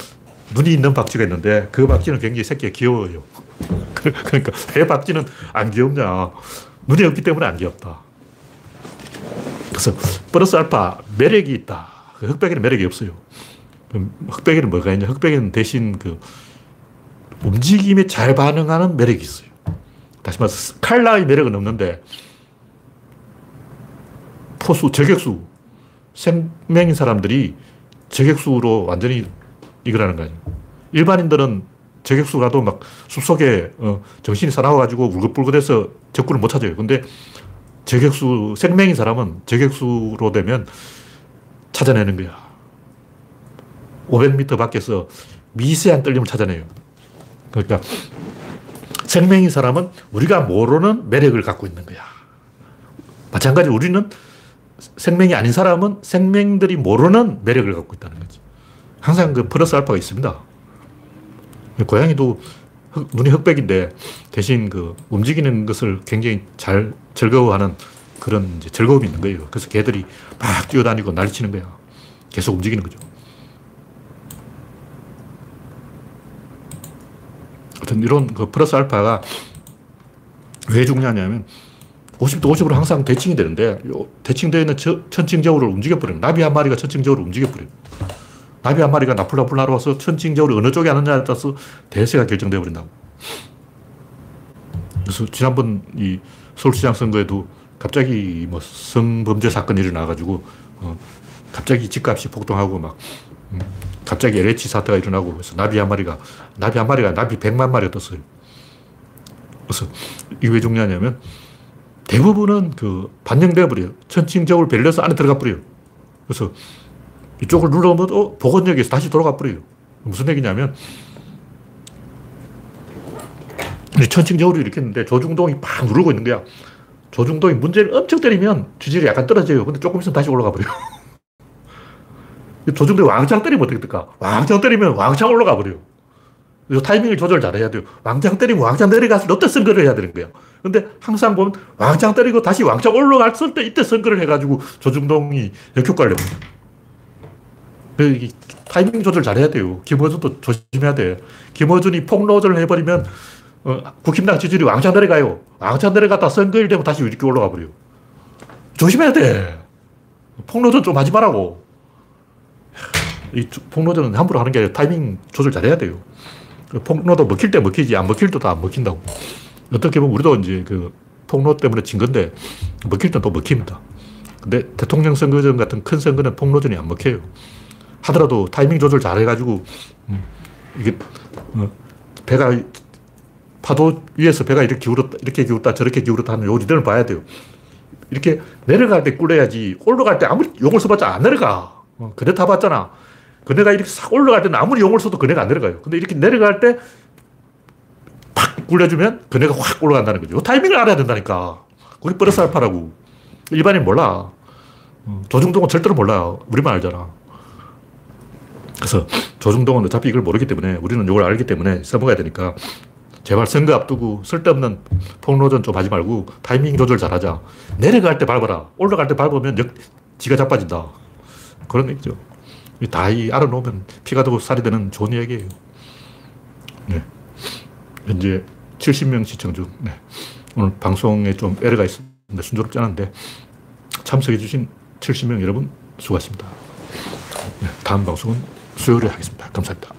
눈이 있는 박쥐가 있는데 그 박쥐는 굉장히 새끼가 귀여워요. 그러니까 왜 박쥐는 안 귀엽냐. 눈이 없기 때문에 안 귀엽다. 그래서 플러스 알파 매력이 있다. 그 흑백에는 매력이 없어요. 흑백에는 뭐가 있냐? 흑백에는 대신 그 움직임에 잘 반응하는 매력이 있어요. 다시 말해서 칼라의 매력은 없는데 포수, 저격수, 생명인 사람들이 저격수로 완전히 이거라는 거예요. 일반인들은 저격수 가도 막 숲속에 어, 정신이 사나워가지고 울긋불긋해서 적군을 못 찾아요. 근데 저격수, 생명인 사람은 저격수로 되면 찾아내는 거야. 500m 밖에서 미세한 떨림을 찾아내요. 그러니까 생명인 사람은 우리가 모르는 매력을 갖고 있는 거야. 마찬가지로 우리는 생명이 아닌 사람은 생명들이 모르는 매력을 갖고 있다는 거지. 항상 그 플러스 알파가 있습니다. 고양이도 흑, 눈이 흑백인데 대신 그 움직이는 것을 굉장히 잘 즐거워하는 그런 즐거움이 있는 거예요. 그래서 개들이 막 뛰어다니고 날치는 거야. 계속 움직이는 거죠. 어떤 이런 그 플러스 알파가 왜 중요하냐면 50도 50으로 항상 대칭이 되는데 대칭되어 있는 천칭저울을 움직여버려요. 나비 한 마리가 천칭저울을 움직여버려요. 나비 한 마리가 나풀나풀 날아와서 천칭저울이 어느 쪽에 하느냐에 따라서 대세가 결정되어 버린다고. 그래서 지난번 이 서울시장 선거에도 갑자기 뭐 성범죄 사건이 일어나가지고 어 갑자기 집값이 폭등하고 막 음 갑자기 LH 사태가 일어나고 그래서 나비 한 마리가 나비 한 마리가 나비 100만 마리가 떴어요. 그래서 이게 왜 중요하냐면 대부분은 그 반영되어 버려요. 천칭적으로 밸런스 안에 들어가 버려요. 그래서 이쪽을 눌러보면 어, 복원역에서 다시 돌아가 버려요. 무슨 얘기냐면 천칭적으로 이렇게 했는데 조중동이 팍 누르고 있는 거야. 조중동이 문제를 엄청 때리면 지질이 약간 떨어져요. 근데 조금 있으면 다시 올라가 버려요. 조중동이 왕창 때리면 어떻게 될까? 왕창 때리면 왕창 올라가 버려요. 타이밍을 조절 잘해야 돼요. 왕창 때리고 왕창 내려가서 롯데 선거를 해야 되는 거예요. 근데 항상 보면 왕창 때리고 다시 왕창 올라갔을 때 이때 선거를 해가지고 조중동이 역효과를 냅니다. 그 타이밍 조절 잘해야 돼요. 김어준도 조심해야 돼. 김어준이 폭로전을 해버리면 어, 국힘당 지지율이 왕창 내려가요. 왕창 내려갔다 선거일 되면 다시 이렇게 올라가 버려요. 조심해야 돼. 폭로전 좀 하지 말라고. 이 폭로전은 함부로 하는 게 아니라 타이밍 조절 잘해야 돼요. 그 폭로도 먹힐 때 먹히지 안 먹힐 때도 안 먹힌다고. 어떻게 보면 우리도 이제 그 폭로 때문에 진 건데 먹힐 땐또 먹힙니다. 근데 대통령 선거전 같은 큰 선거는 폭로전이 안 먹혀요. 하더라도 타이밍 조절 잘 해가지고 음, 이게 어, 배가 파도 위에서 배가 이렇게 기울었다 이렇게 기울었다 저렇게 기울었다 하는 요 지점을 봐야 돼요. 이렇게 내려갈 때 꿀려야지 올라갈 때 아무리 용을 써봤자 안 내려가. 어, 그네 타봤잖아. 그네가 이렇게 싹 올라갈 때는 아무리 용을 써도 그네가 안 내려가요. 근데 이렇게 내려갈 때 팍 굴려주면 그네가 확 올라간다는 거죠. 요 타이밍을 알아야 된다니까. 그게 버릇 알파라고. 일반인 몰라. 어, 조중동은 절대로 몰라요. 우리만 알잖아. 그래서 조중동은 어차피 이걸 모르기 때문에 우리는 이걸 알기 때문에 써먹어야 되니까 제발 선거 앞두고 쓸데없는 폭로전 좀 하지 말고 타이밍 조절 잘 하자. 내려갈 때 밟아라. 올라갈 때 밟으면 역, 지가 자빠진다. 그런 얘기죠. 다 알아놓으면 피가 되고 살이 되는 좋은 얘기예요. 네. 현재 70명 시청 중. 네. 오늘 방송에 좀 에러가 있습니다. 순조롭지 않은데 참석해주신 70명 여러분 수고하셨습니다. 네. 다음 방송은 수요일에 하겠습니다. 감사합니다.